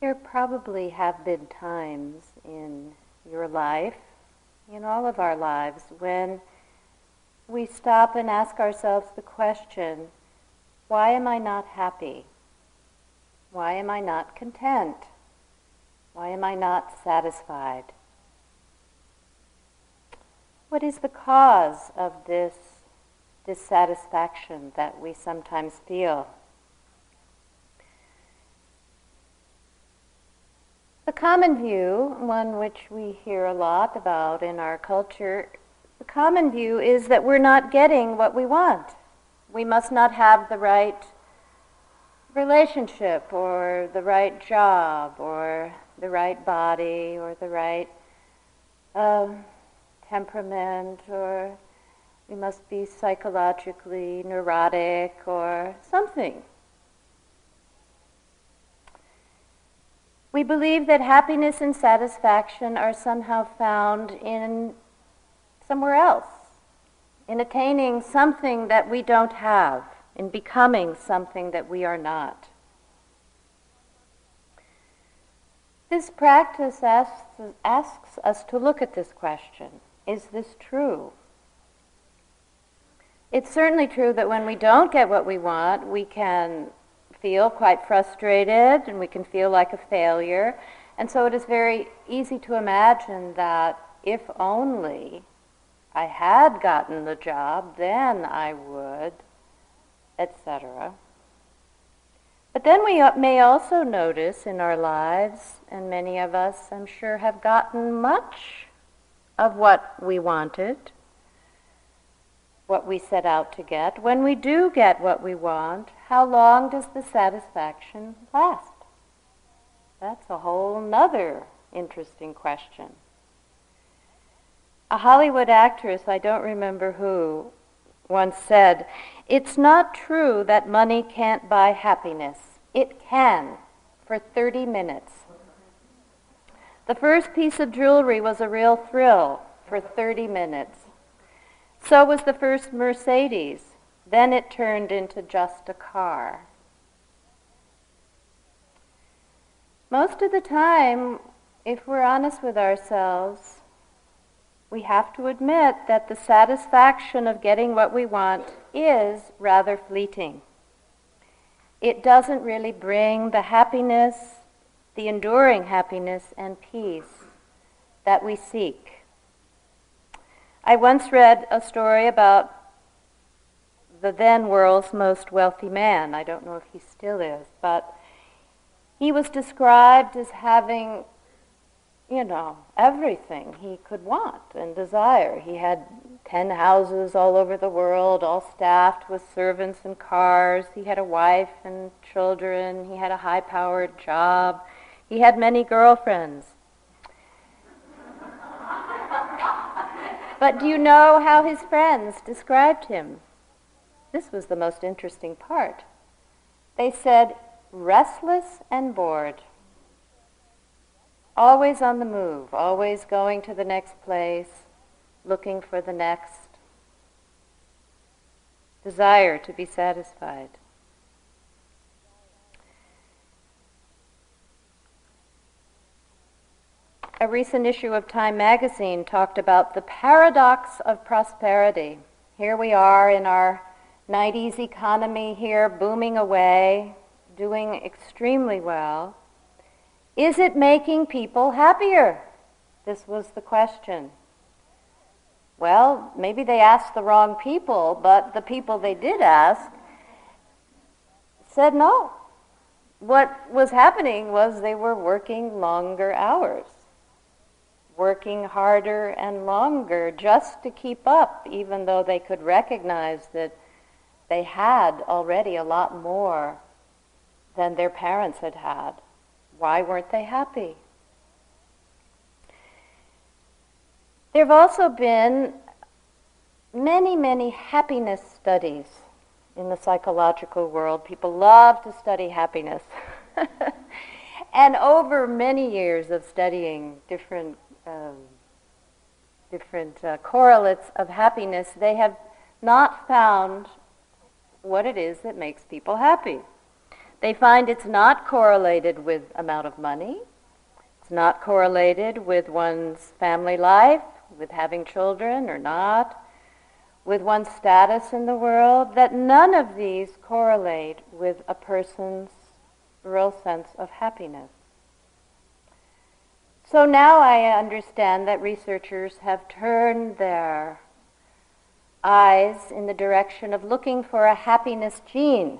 There probably have been times in your life, in all of our lives, when we stop and ask ourselves the question why am I not happy? Why am I not content? Why am I not satisfied? What is the cause of this dissatisfaction that we sometimes feel? The common view, one which we hear a lot about in our culture, the common view is that we're not getting what we want. We must not have the right relationship or the right job or the right body or the right uh, temperament or we must be psychologically neurotic or something. We believe that happiness and satisfaction are somehow found in somewhere else, in attaining something that we don't have, in becoming something that we are not. This practice asks, asks us to look at this question Is this true? It's certainly true that when we don't get what we want, we can feel quite frustrated and we can feel like a failure. And so it is very easy to imagine that if only I had gotten the job, then I would, etc. But then we may also notice in our lives, and many of us, I'm sure, have gotten much of what we wanted, what we set out to get. When we do get what we want, how long does the satisfaction last? That's a whole nother interesting question. A Hollywood actress, I don't remember who, once said, It's not true that money can't buy happiness. It can, for 30 minutes. The first piece of jewelry was a real thrill for 30 minutes. So was the first Mercedes. Then it turned into just a car. Most of the time, if we're honest with ourselves, we have to admit that the satisfaction of getting what we want is rather fleeting. It doesn't really bring the happiness, the enduring happiness and peace that we seek. I once read a story about the then world's most wealthy man. I don't know if he still is, but he was described as having, you know, everything he could want and desire. He had ten houses all over the world, all staffed with servants and cars. He had a wife and children. He had a high powered job. He had many girlfriends. But do you know how his friends described him? This was the most interesting part. They said, restless and bored. Always on the move, always going to the next place, looking for the next. Desire to be satisfied. A recent issue of Time magazine talked about the paradox of prosperity. Here we are in our 90s economy here booming away, doing extremely well. Is it making people happier? This was the question. Well, maybe they asked the wrong people, but the people they did ask said no. What was happening was they were working longer hours, working harder and longer just to keep up, even though they could recognize that they had already a lot more than their parents had had. Why weren't they happy? There have also been many, many happiness studies in the psychological world. People love to study happiness. and over many years of studying different, um, different uh, correlates of happiness, they have not found what it is that makes people happy. They find it's not correlated with amount of money. It's not correlated with one's family life, with having children or not, with one's status in the world, that none of these correlate with a person's real sense of happiness. So now I understand that researchers have turned their eyes in the direction of looking for a happiness gene.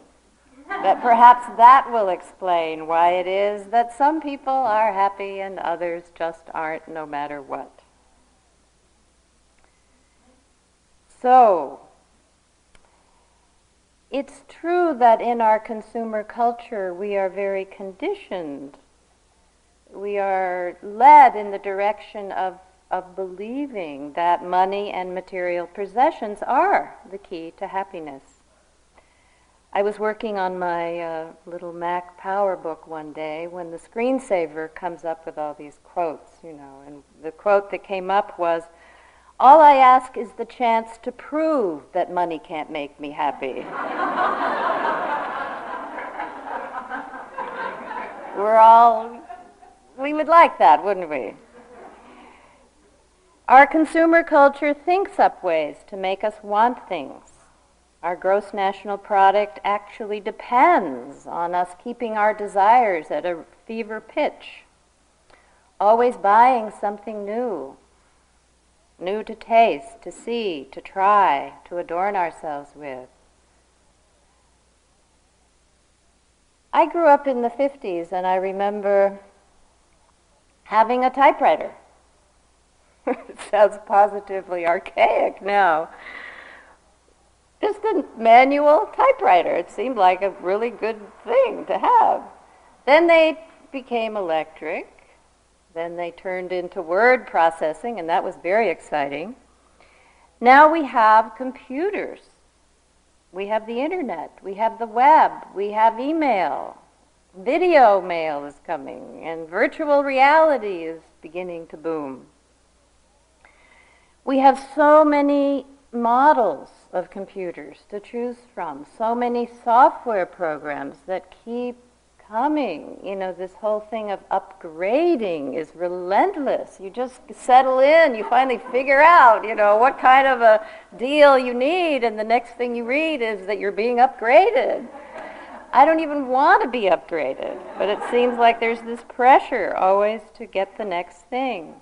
that perhaps that will explain why it is that some people are happy and others just aren't, no matter what. So, it's true that in our consumer culture we are very conditioned. We are led in the direction of, of believing that money and material possessions are the key to happiness. I was working on my uh, little Mac PowerBook one day when the screensaver comes up with all these quotes, you know, and the quote that came up was, all I ask is the chance to prove that money can't make me happy. We're all, we would like that, wouldn't we? Our consumer culture thinks up ways to make us want things. Our gross national product actually depends on us keeping our desires at a fever pitch, always buying something new, new to taste, to see, to try, to adorn ourselves with. I grew up in the 50s and I remember having a typewriter. it sounds positively archaic now. Just a manual typewriter. It seemed like a really good thing to have. Then they became electric. Then they turned into word processing, and that was very exciting. Now we have computers. We have the internet. We have the web. We have email. Video mail is coming, and virtual reality is beginning to boom. We have so many models of computers to choose from, so many software programs that keep coming. You know, this whole thing of upgrading is relentless. You just settle in, you finally figure out, you know, what kind of a deal you need, and the next thing you read is that you're being upgraded. I don't even want to be upgraded, but it seems like there's this pressure always to get the next thing.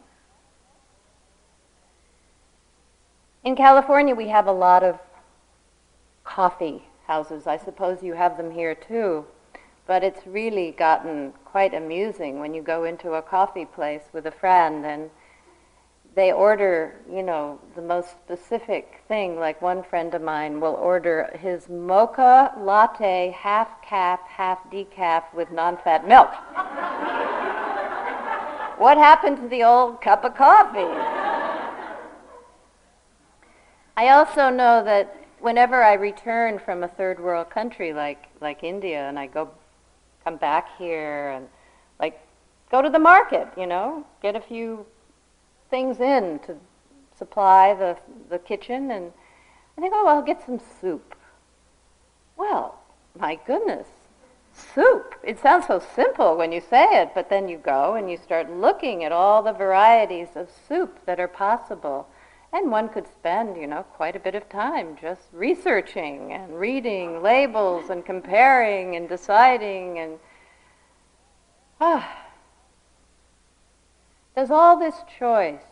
In California, we have a lot of coffee houses. I suppose you have them here too. But it's really gotten quite amusing when you go into a coffee place with a friend and they order, you know, the most specific thing. Like one friend of mine will order his mocha latte, half cap, half decaf with non-fat milk. what happened to the old cup of coffee? I also know that whenever I return from a third world country like, like India and I go come back here and like go to the market, you know, get a few things in to supply the the kitchen and I think, oh, I'll get some soup. Well, my goodness, soup. It sounds so simple when you say it, but then you go and you start looking at all the varieties of soup that are possible. And one could spend, you know, quite a bit of time just researching and reading labels and comparing and deciding and ah. Does all this choice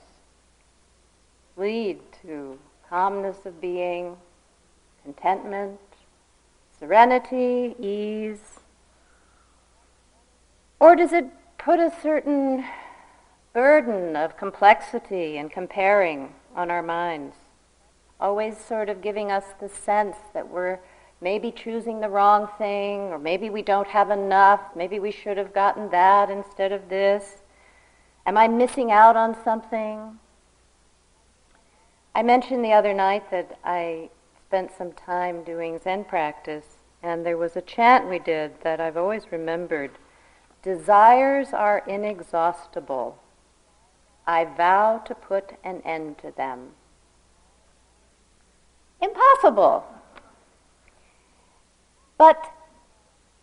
lead to calmness of being, contentment, serenity, ease? Or does it put a certain burden of complexity and comparing on our minds, always sort of giving us the sense that we're maybe choosing the wrong thing, or maybe we don't have enough, maybe we should have gotten that instead of this. Am I missing out on something? I mentioned the other night that I spent some time doing Zen practice, and there was a chant we did that I've always remembered. Desires are inexhaustible. I vow to put an end to them. Impossible. But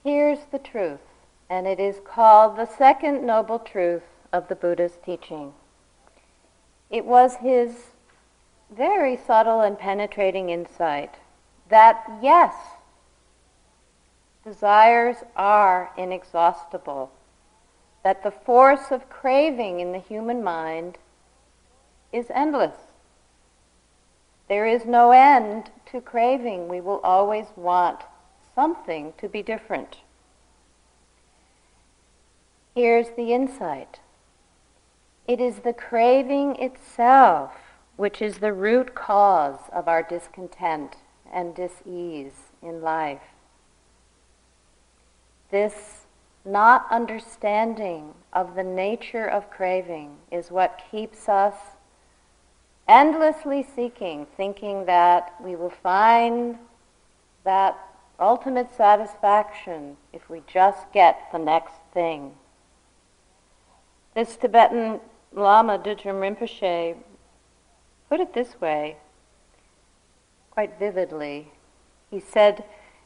Here's the truth, and it is called the second noble truth of the Buddha's teaching. It was his very subtle and penetrating insight that yes, desires are inexhaustible, that the force of craving in the human mind is endless. There is no end to craving. We will always want something to be different. Here's the insight it is the craving itself which is the root cause of our discontent and dis-ease in life. This not understanding of the nature of craving is what keeps us endlessly seeking, thinking that we will find that ultimate satisfaction if we just get the next thing. This Tibetan Lama Dudjom Rinpoche put it this way, quite vividly. He said,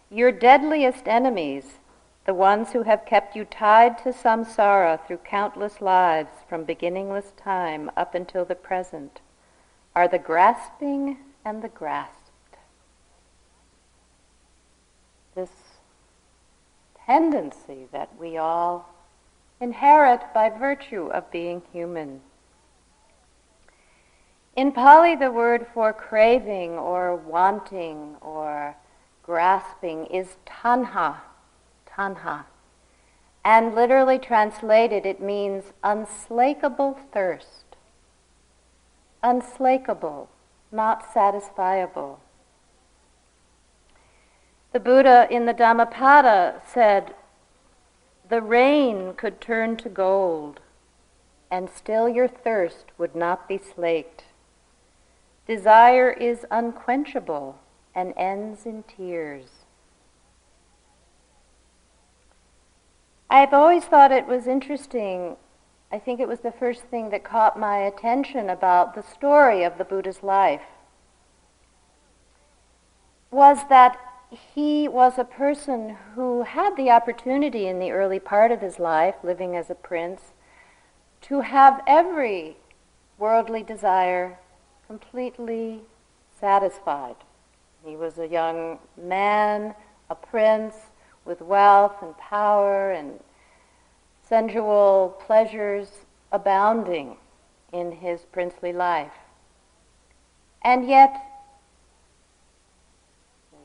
Your deadliest enemies, the ones who have kept you tied to samsara through countless lives from beginningless time up until the present, are the grasping and the grasped. This tendency that we all inherit by virtue of being human. In Pali, the word for craving or wanting or grasping is tanha, tanha. And literally translated, it means unslakable thirst. Unslakable, not satisfiable. The Buddha in the Dhammapada said, The rain could turn to gold, and still your thirst would not be slaked. Desire is unquenchable and ends in tears. I've always thought it was interesting. I think it was the first thing that caught my attention about the story of the Buddha's life was that he was a person who had the opportunity in the early part of his life, living as a prince, to have every worldly desire completely satisfied. He was a young man, a prince with wealth and power and sensual pleasures abounding in his princely life. And yet,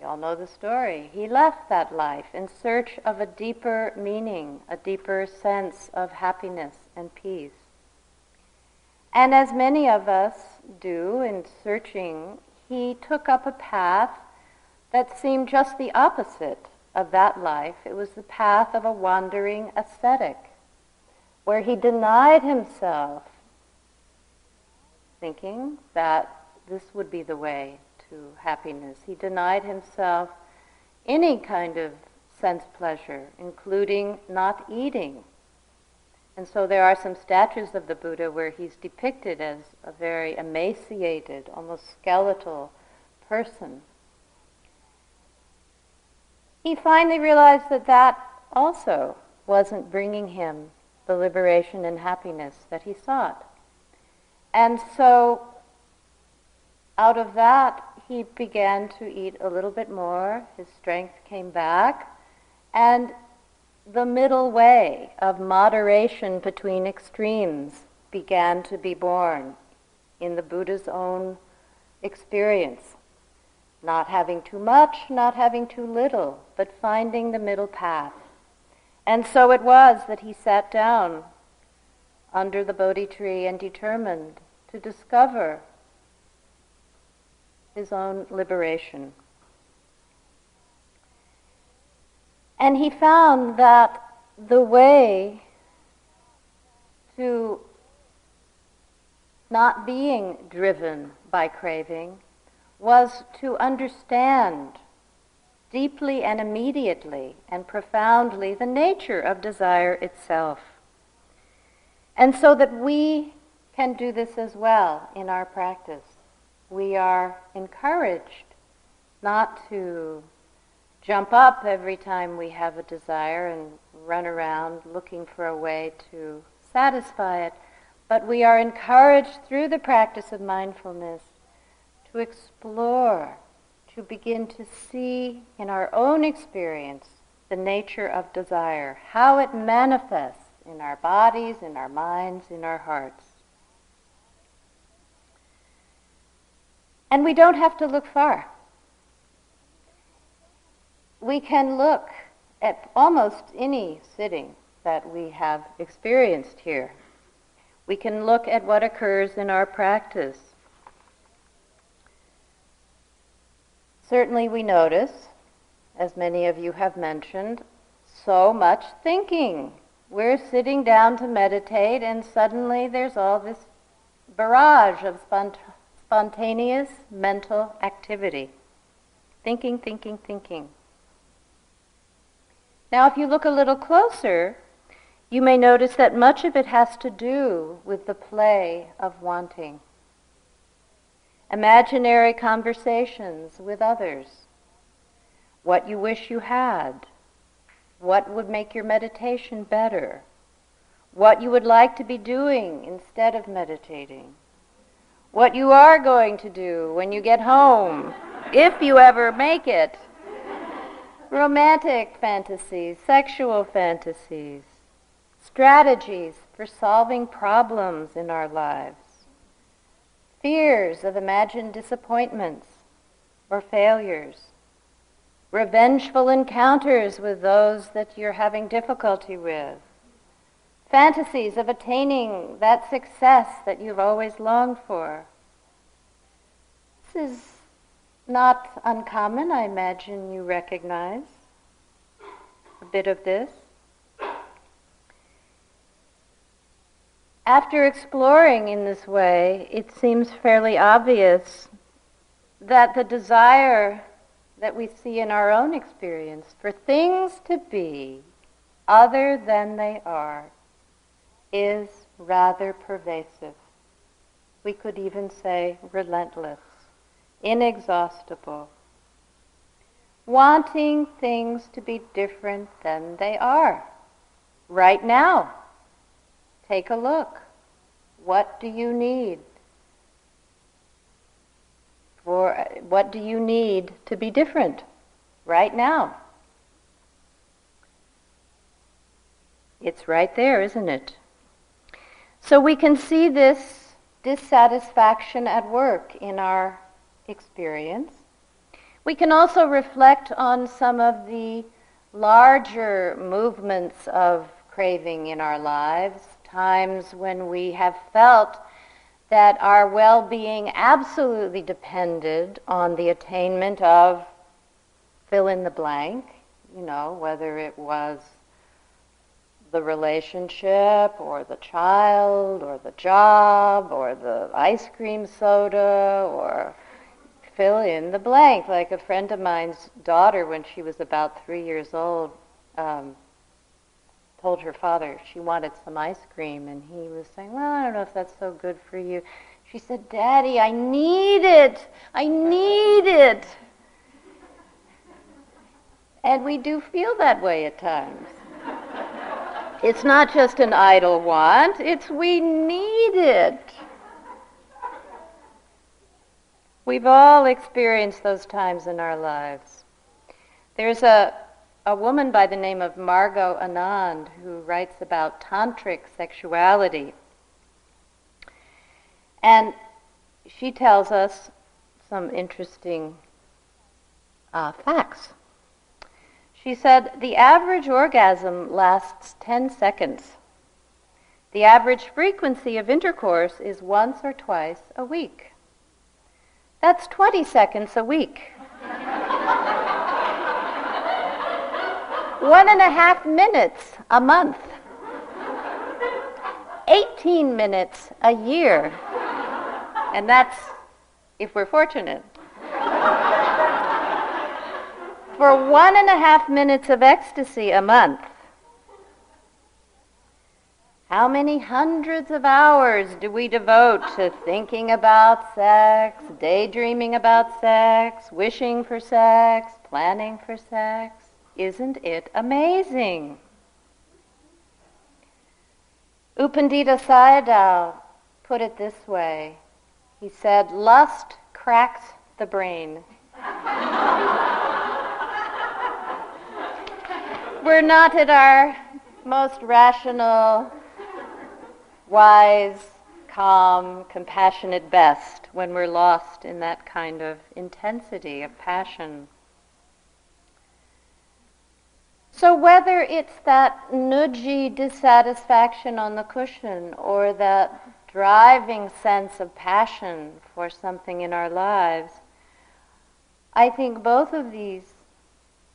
all know the story. He left that life in search of a deeper meaning, a deeper sense of happiness and peace. And as many of us do in searching, he took up a path that seemed just the opposite of that life. It was the path of a wandering ascetic, where he denied himself, thinking that this would be the way to happiness. He denied himself any kind of sense pleasure, including not eating and so there are some statues of the Buddha where he's depicted as a very emaciated, almost skeletal person. He finally realized that that also wasn't bringing him the liberation and happiness that he sought. And so, out of that, he began to eat a little bit more. His strength came back. And the middle way of moderation between extremes began to be born in the Buddha's own experience. Not having too much, not having too little, but finding the middle path. And so it was that he sat down under the Bodhi tree and determined to discover his own liberation. And he found that the way to not being driven by craving was to understand deeply and immediately and profoundly the nature of desire itself. And so that we can do this as well in our practice. We are encouraged not to jump up every time we have a desire and run around looking for a way to satisfy it, but we are encouraged through the practice of mindfulness to explore, to begin to see in our own experience the nature of desire, how it manifests in our bodies, in our minds, in our hearts. And we don't have to look far. We can look at almost any sitting that we have experienced here. We can look at what occurs in our practice. Certainly, we notice, as many of you have mentioned, so much thinking. We're sitting down to meditate, and suddenly there's all this barrage of spont- spontaneous mental activity. Thinking, thinking, thinking. Now, if you look a little closer, you may notice that much of it has to do with the play of wanting. Imaginary conversations with others. What you wish you had. What would make your meditation better. What you would like to be doing instead of meditating. What you are going to do when you get home, if you ever make it. Romantic fantasies, sexual fantasies, strategies for solving problems in our lives, fears of imagined disappointments or failures, revengeful encounters with those that you're having difficulty with, fantasies of attaining that success that you've always longed for. This is not uncommon, I imagine you recognize a bit of this. After exploring in this way, it seems fairly obvious that the desire that we see in our own experience for things to be other than they are is rather pervasive. We could even say relentless inexhaustible, wanting things to be different than they are. Right now, take a look. What do you need? For what do you need to be different right now? It's right there, isn't it? So we can see this dissatisfaction at work in our experience. We can also reflect on some of the larger movements of craving in our lives, times when we have felt that our well being absolutely depended on the attainment of fill in the blank, you know, whether it was the relationship or the child or the job or the ice cream soda or fill in the blank. Like a friend of mine's daughter, when she was about three years old, um, told her father she wanted some ice cream, and he was saying, Well, I don't know if that's so good for you. She said, Daddy, I need it. I need it. And we do feel that way at times. It's not just an idle want, it's we need it. We've all experienced those times in our lives. There's a, a woman by the name of Margot Anand who writes about tantric sexuality. And she tells us some interesting uh, facts. She said the average orgasm lasts 10 seconds. The average frequency of intercourse is once or twice a week. That's 20 seconds a week. One and a half minutes a month. 18 minutes a year. And that's if we're fortunate. For one and a half minutes of ecstasy a month. How many hundreds of hours do we devote to thinking about sex, daydreaming about sex, wishing for sex, planning for sex? Isn't it amazing? U Pandita Sayadaw put it this way. He said, lust cracks the brain. We're not at our most rational, wise, calm, compassionate best when we're lost in that kind of intensity of passion. So, whether it's that nudgy dissatisfaction on the cushion or that driving sense of passion for something in our lives, I think both of these,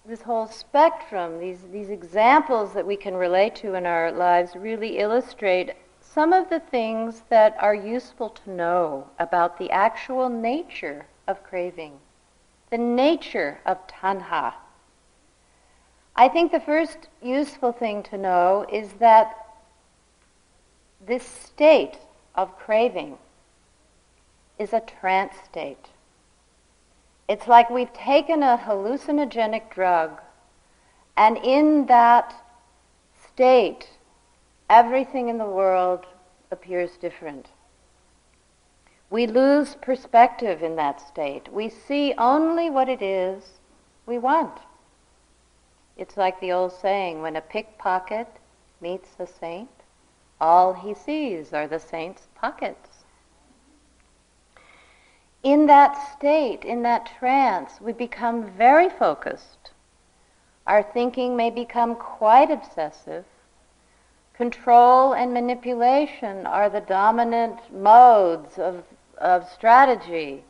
this whole spectrum, these, these examples that we can relate to in our lives, really illustrate some of the things that are useful to know about the actual nature of craving, the nature of tanha. I think the first useful thing to know is that this state of craving is a trance state. It's like we've taken a hallucinogenic drug, and in that state, everything in the world appears different. We lose perspective in that state. We see only what it is we want. It's like the old saying when a pickpocket meets a saint, all he sees are the saint's pockets. In that state, in that trance, we become very focused. Our thinking may become quite obsessive Control and manipulation are the dominant modes of, of strategy.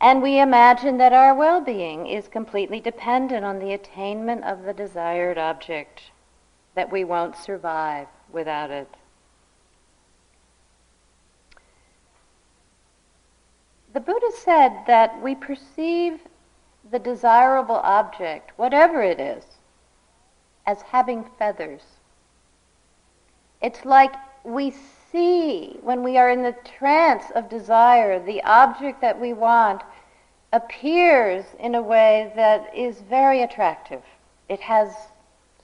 And we imagine that our well being is completely dependent on the attainment of the desired object, that we won't survive without it. The Buddha said that we perceive the desirable object, whatever it is, as having feathers. It's like we see when we are in the trance of desire, the object that we want appears in a way that is very attractive. It has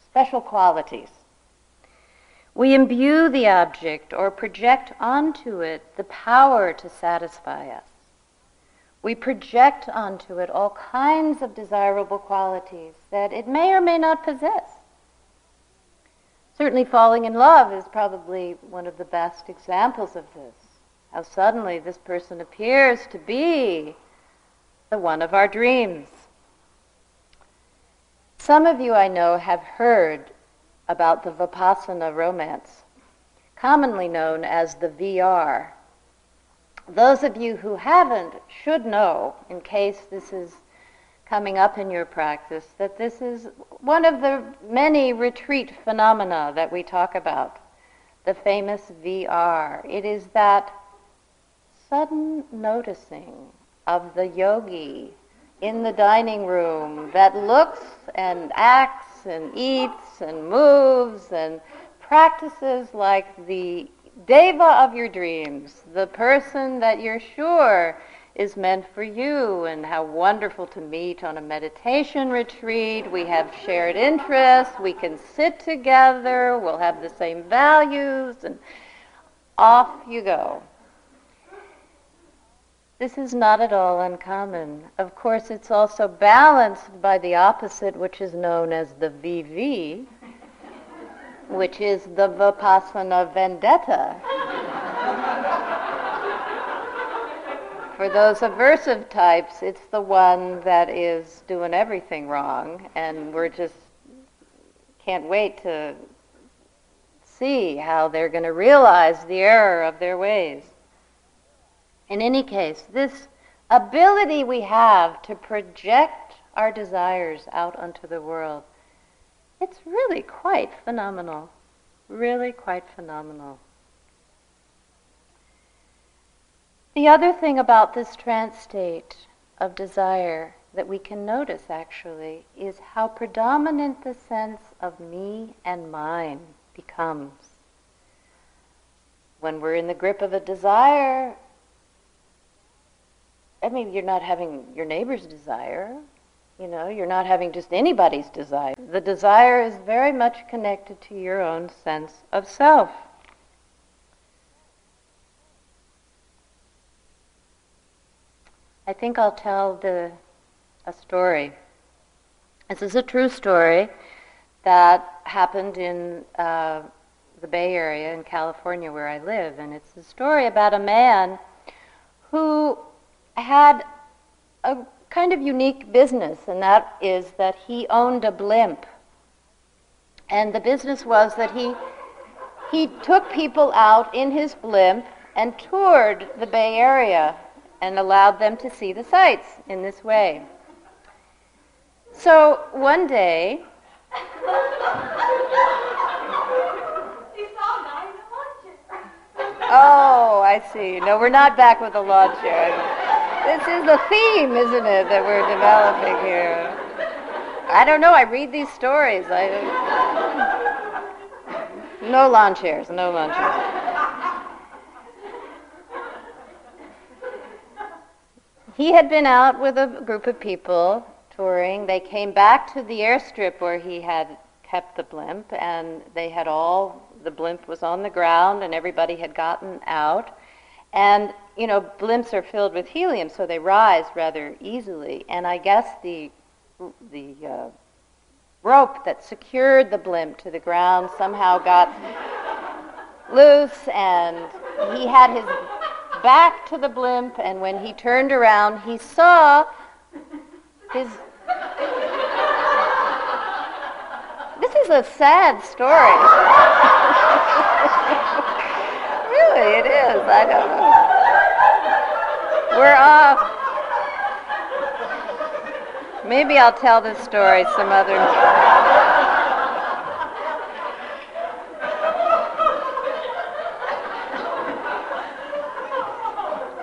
special qualities. We imbue the object or project onto it the power to satisfy us. We project onto it all kinds of desirable qualities that it may or may not possess. Certainly, falling in love is probably one of the best examples of this. How suddenly this person appears to be the one of our dreams. Some of you I know have heard about the Vipassana romance, commonly known as the VR. Those of you who haven't should know, in case this is coming up in your practice that this is one of the many retreat phenomena that we talk about, the famous VR. It is that sudden noticing of the yogi in the dining room that looks and acts and eats and moves and practices like the deva of your dreams, the person that you're sure is meant for you and how wonderful to meet on a meditation retreat. We have shared interests, we can sit together, we'll have the same values, and off you go. This is not at all uncommon. Of course, it's also balanced by the opposite, which is known as the VV, which is the Vipassana vendetta. For those aversive types, it's the one that is doing everything wrong, and we're just can't wait to see how they're going to realize the error of their ways. In any case, this ability we have to project our desires out onto the world, it's really quite phenomenal. Really quite phenomenal. The other thing about this trance state of desire that we can notice actually is how predominant the sense of me and mine becomes. when we're in the grip of a desire, I mean, you're not having your neighbor's desire. You know, you're not having just anybody's desire. The desire is very much connected to your own sense of self. I think I'll tell the, a story. This is a true story that happened in uh, the Bay Area in California where I live. And it's a story about a man who had a kind of unique business, and that is that he owned a blimp. And the business was that he, he took people out in his blimp and toured the Bay Area and allowed them to see the sights in this way. So one day, Oh, I see. No, we're not back with the lawn chair. This is the theme, isn't it, that we're developing here? I don't know. I read these stories. I no lawn chairs. No lawn chairs. He had been out with a group of people touring. They came back to the airstrip where he had kept the blimp, and they had all the blimp was on the ground and everybody had gotten out. And, you know, blimps are filled with helium, so they rise rather easily. And I guess the, the uh, rope that secured the blimp to the ground somehow got loose, and he had his back to the blimp, and when he turned around, he saw his this is a sad story. really, it is. I don't know. We're off. Maybe I'll tell this story some other. Time.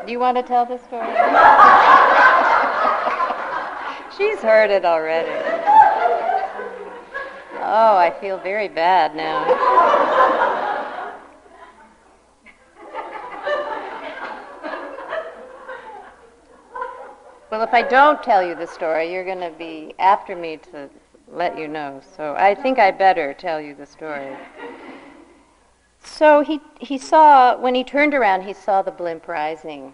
Do you want to tell this story? She's heard it already. Oh, I feel very bad now. If I don't tell you the story, you're going to be after me to let you know. So I think I better tell you the story. So he, he saw, when he turned around, he saw the blimp rising.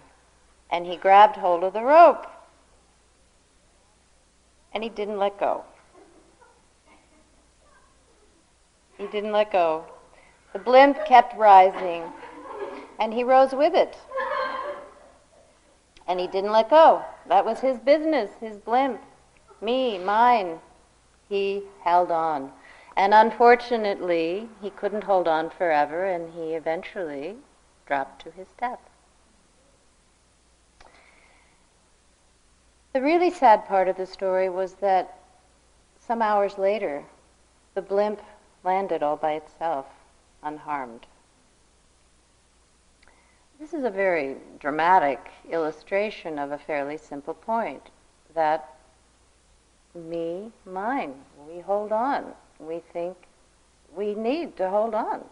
And he grabbed hold of the rope. And he didn't let go. He didn't let go. The blimp kept rising, and he rose with it. And he didn't let go. That was his business, his blimp. Me, mine. He held on. And unfortunately, he couldn't hold on forever, and he eventually dropped to his death. The really sad part of the story was that some hours later, the blimp landed all by itself, unharmed. This is a very dramatic illustration of a fairly simple point that me, mine, we hold on. We think we need to hold on.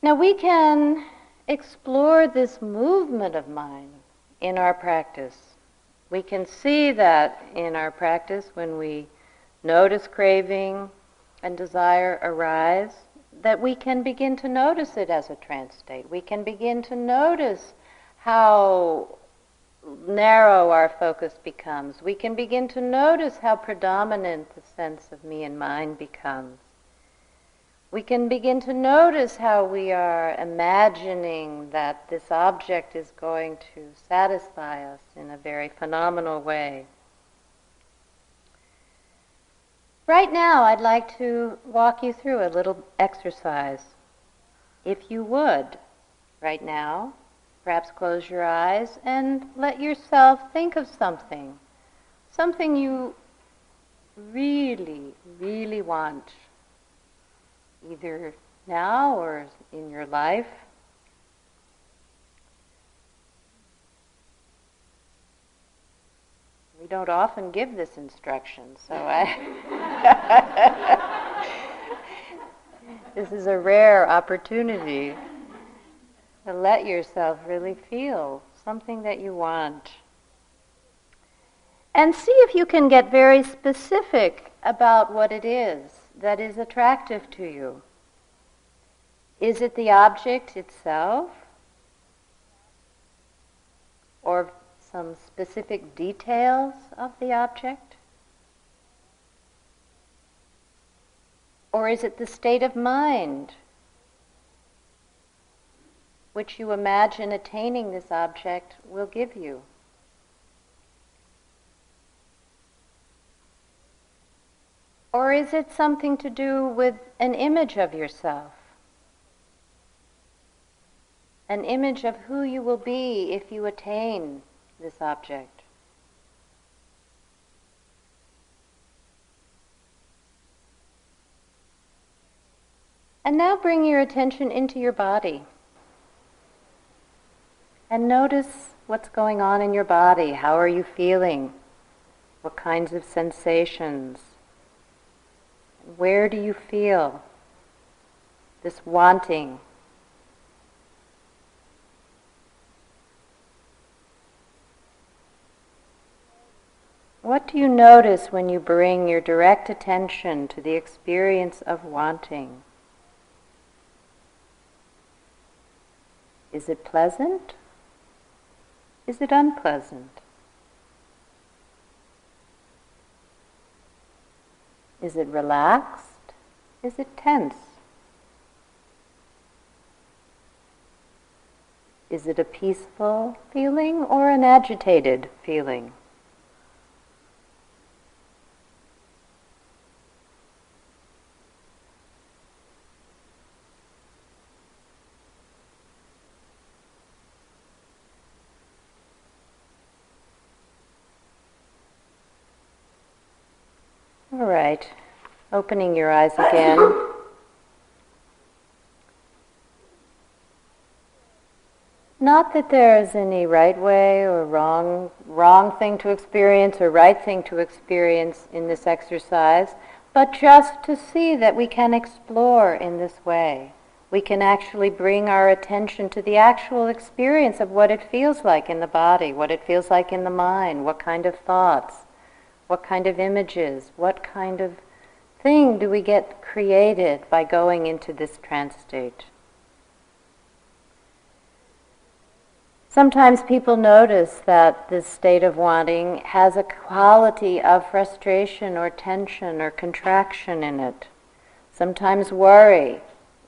Now we can explore this movement of mind in our practice. We can see that in our practice when we notice craving and desire arise, that we can begin to notice it as a trance state. We can begin to notice how narrow our focus becomes. We can begin to notice how predominant the sense of me and mine becomes. We can begin to notice how we are imagining that this object is going to satisfy us in a very phenomenal way. Right now, I'd like to walk you through a little exercise. If you would, right now, perhaps close your eyes and let yourself think of something. Something you really, really want, either now or in your life. Don't often give this instruction, so I. this is a rare opportunity to let yourself really feel something that you want. And see if you can get very specific about what it is that is attractive to you. Is it the object itself? Or some specific details of the object? Or is it the state of mind which you imagine attaining this object will give you? Or is it something to do with an image of yourself? An image of who you will be if you attain this object? And now bring your attention into your body. And notice what's going on in your body. How are you feeling? What kinds of sensations? Where do you feel this wanting? What do you notice when you bring your direct attention to the experience of wanting? Is it pleasant? Is it unpleasant? Is it relaxed? Is it tense? Is it a peaceful feeling or an agitated feeling? All right, opening your eyes again. Not that there is any right way or wrong wrong thing to experience or right thing to experience in this exercise, but just to see that we can explore in this way. We can actually bring our attention to the actual experience of what it feels like in the body, what it feels like in the mind, what kind of thoughts what kind of images? What kind of thing do we get created by going into this trance state? Sometimes people notice that this state of wanting has a quality of frustration or tension or contraction in it. Sometimes worry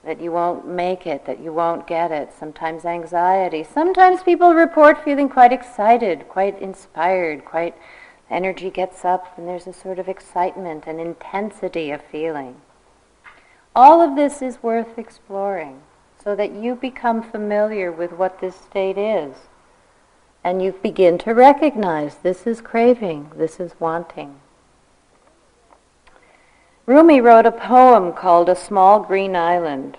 that you won't make it, that you won't get it. Sometimes anxiety. Sometimes people report feeling quite excited, quite inspired, quite energy gets up and there's a sort of excitement and intensity of feeling. All of this is worth exploring so that you become familiar with what this state is. And you begin to recognize this is craving, this is wanting. Rumi wrote a poem called A Small Green Island.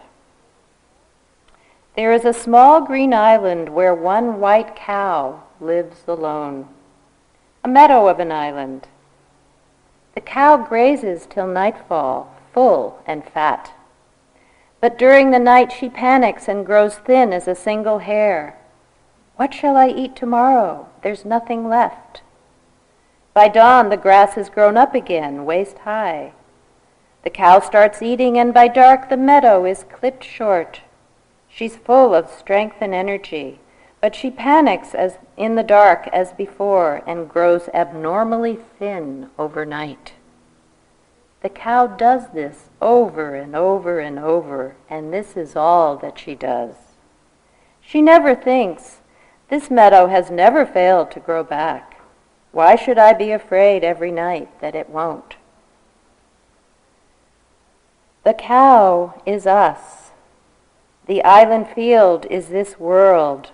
There is a small green island where one white cow lives alone a meadow of an island. The cow grazes till nightfall, full and fat. But during the night she panics and grows thin as a single hair. What shall I eat tomorrow? There's nothing left. By dawn, the grass has grown up again, waist high. The cow starts eating, and by dark, the meadow is clipped short. She's full of strength and energy. But she panics as in the dark as before and grows abnormally thin overnight. The cow does this over and over and over, and this is all that she does. She never thinks, this meadow has never failed to grow back. Why should I be afraid every night that it won't? The cow is us. The island field is this world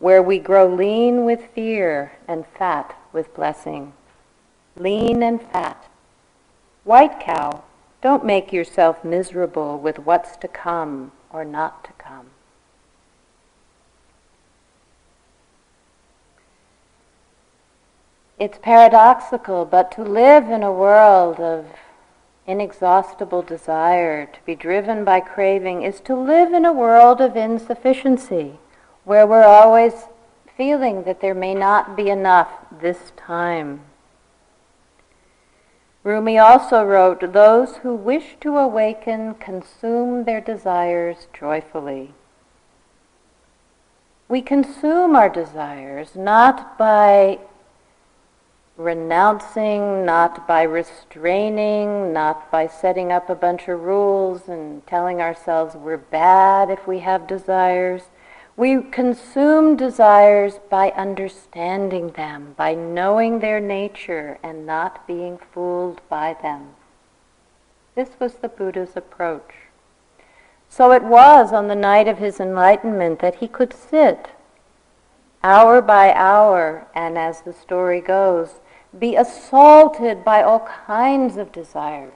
where we grow lean with fear and fat with blessing. Lean and fat. White cow, don't make yourself miserable with what's to come or not to come. It's paradoxical, but to live in a world of inexhaustible desire, to be driven by craving, is to live in a world of insufficiency, where we're always feeling that there may not be enough this time. Rumi also wrote, Those who wish to awaken consume their desires joyfully. We consume our desires not by renouncing, not by restraining, not by setting up a bunch of rules and telling ourselves we're bad if we have desires. We consume desires by understanding them, by knowing their nature and not being fooled by them. This was the Buddha's approach. So it was on the night of his enlightenment that he could sit hour by hour, and as the story goes, be assaulted by all kinds of desires.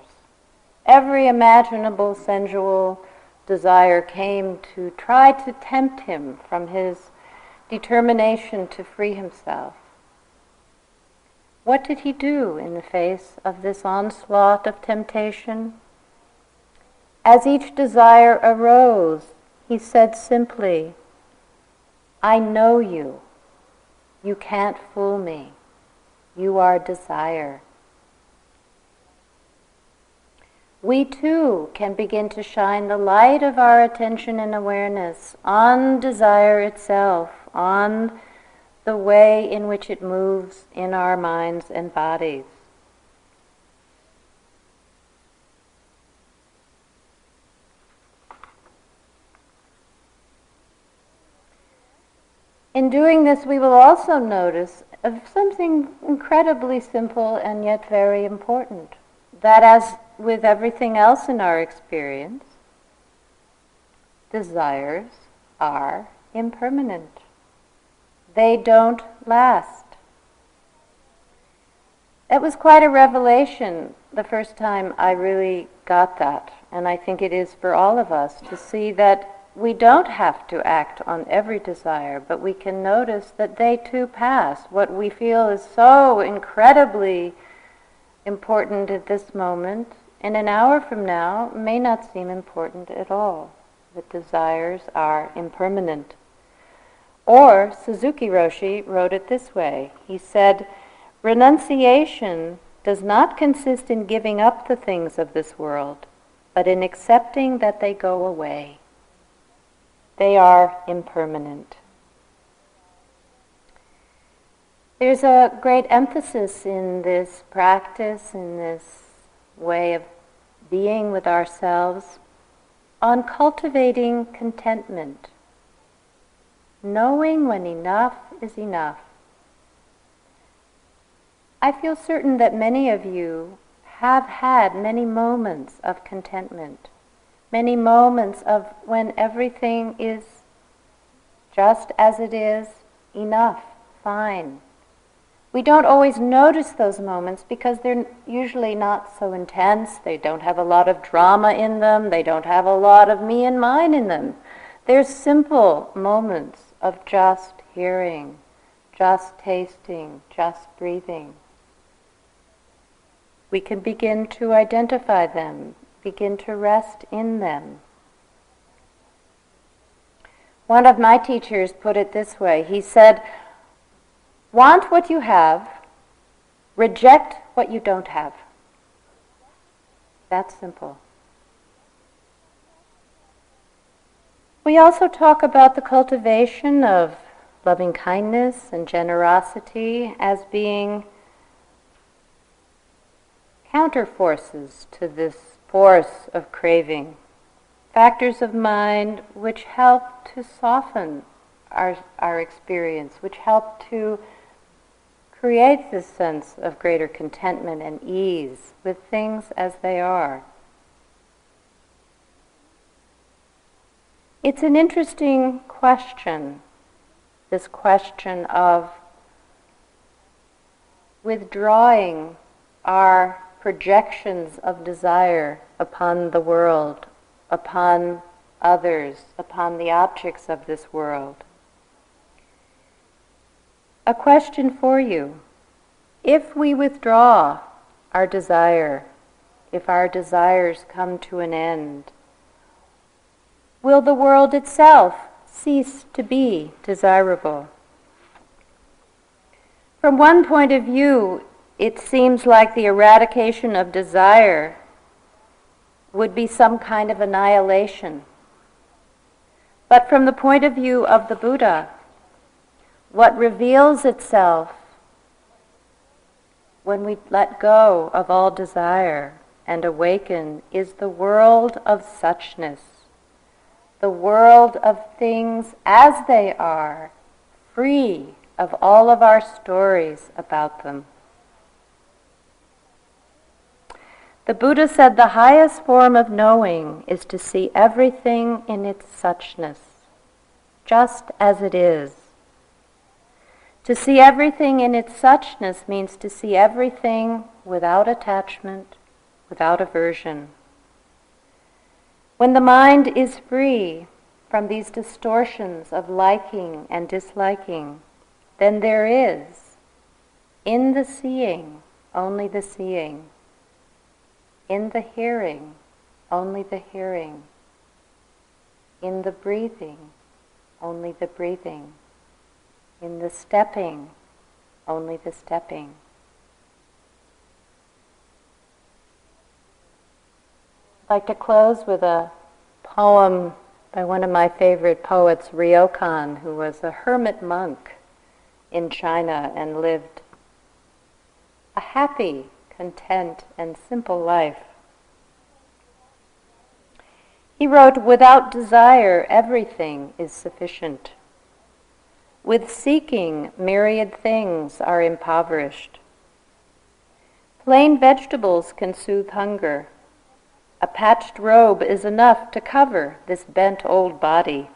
Every imaginable sensual desire came to try to tempt him from his determination to free himself. What did he do in the face of this onslaught of temptation? As each desire arose, he said simply, I know you. You can't fool me. You are desire. We too can begin to shine the light of our attention and awareness on desire itself, on the way in which it moves in our minds and bodies. In doing this, we will also notice something incredibly simple and yet very important. That, as with everything else in our experience, desires are impermanent. They don't last. It was quite a revelation the first time I really got that, and I think it is for all of us to see that we don't have to act on every desire, but we can notice that they too pass. What we feel is so incredibly important at this moment, in an hour from now, may not seem important at all. That desires are impermanent. Or Suzuki Roshi wrote it this way. He said, Renunciation does not consist in giving up the things of this world, but in accepting that they go away. They are impermanent. There's a great emphasis in this practice, in this way of being with ourselves, on cultivating contentment, knowing when enough is enough. I feel certain that many of you have had many moments of contentment many moments of when everything is just as it is, enough, fine. We don't always notice those moments because they're usually not so intense. They don't have a lot of drama in them. They don't have a lot of me and mine in them. They're simple moments of just hearing, just tasting, just breathing. We can begin to identify them begin to rest in them. One of my teachers put it this way he said, Want what you have, reject what you don't have. That's simple. We also talk about the cultivation of loving kindness and generosity as being counterforces to this force of craving, factors of mind which help to soften our, our experience, which help to create this sense of greater contentment and ease with things as they are. It's an interesting question, this question of withdrawing our projections of desire upon the world, upon others, upon the objects of this world. A question for you. If we withdraw our desire, if our desires come to an end? Will the world itself cease to be desirable? From one point of view, it seems like the eradication of desire would be some kind of annihilation. But from the point of view of the Buddha, what reveals itself when we let go of all desire and awaken is the world of suchness, the world of things as they are, free of all of our stories about them. The Buddha said the highest form of knowing is to see everything in its suchness, just as it is. To see everything in its suchness means to see everything without attachment, without aversion. When the mind is free from these distortions of liking and disliking, then there is, in the seeing, only the seeing, in the hearing, only the hearing, in the breathing, only the breathing, in the stepping, only the stepping. I'd like to close with a poem by one of my favorite poets, Ryokan, who was a hermit monk in China and lived a happy, content, and simple life. He wrote, Without desire, everything is sufficient. With seeking, myriad things are impoverished. Plain vegetables can soothe hunger. A patched robe is enough to cover this bent old body.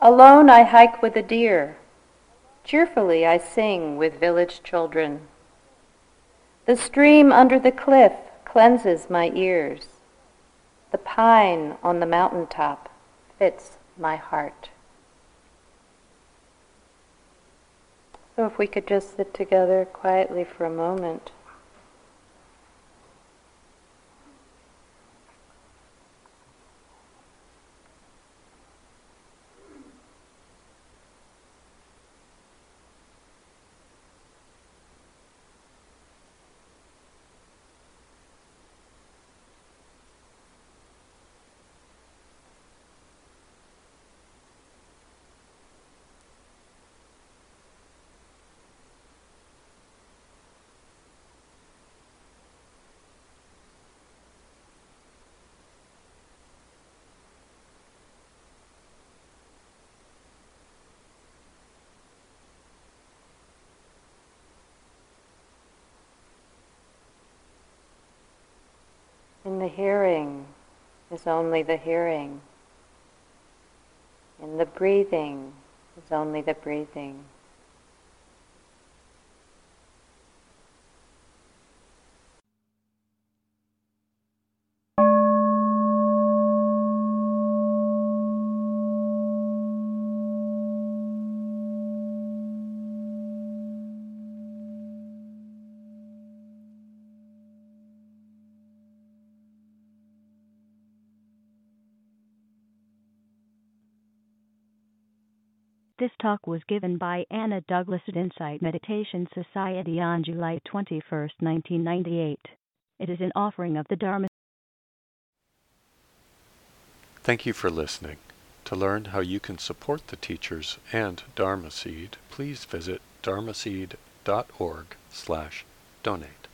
Alone I hike with a deer. Cheerfully I sing with village children. The stream under the cliff cleanses my ears. The pine on the mountain top fits my heart. So if we could just sit together quietly for a moment. In the hearing is only the hearing. In the breathing is only the breathing. This talk was given by Anna Douglas at Insight Meditation Society on July 21, 1998. It is an offering of the Dharma. Thank you for listening. To learn how you can support the teachers and Dharma Seed, please visit dharmaseed.org slash donate.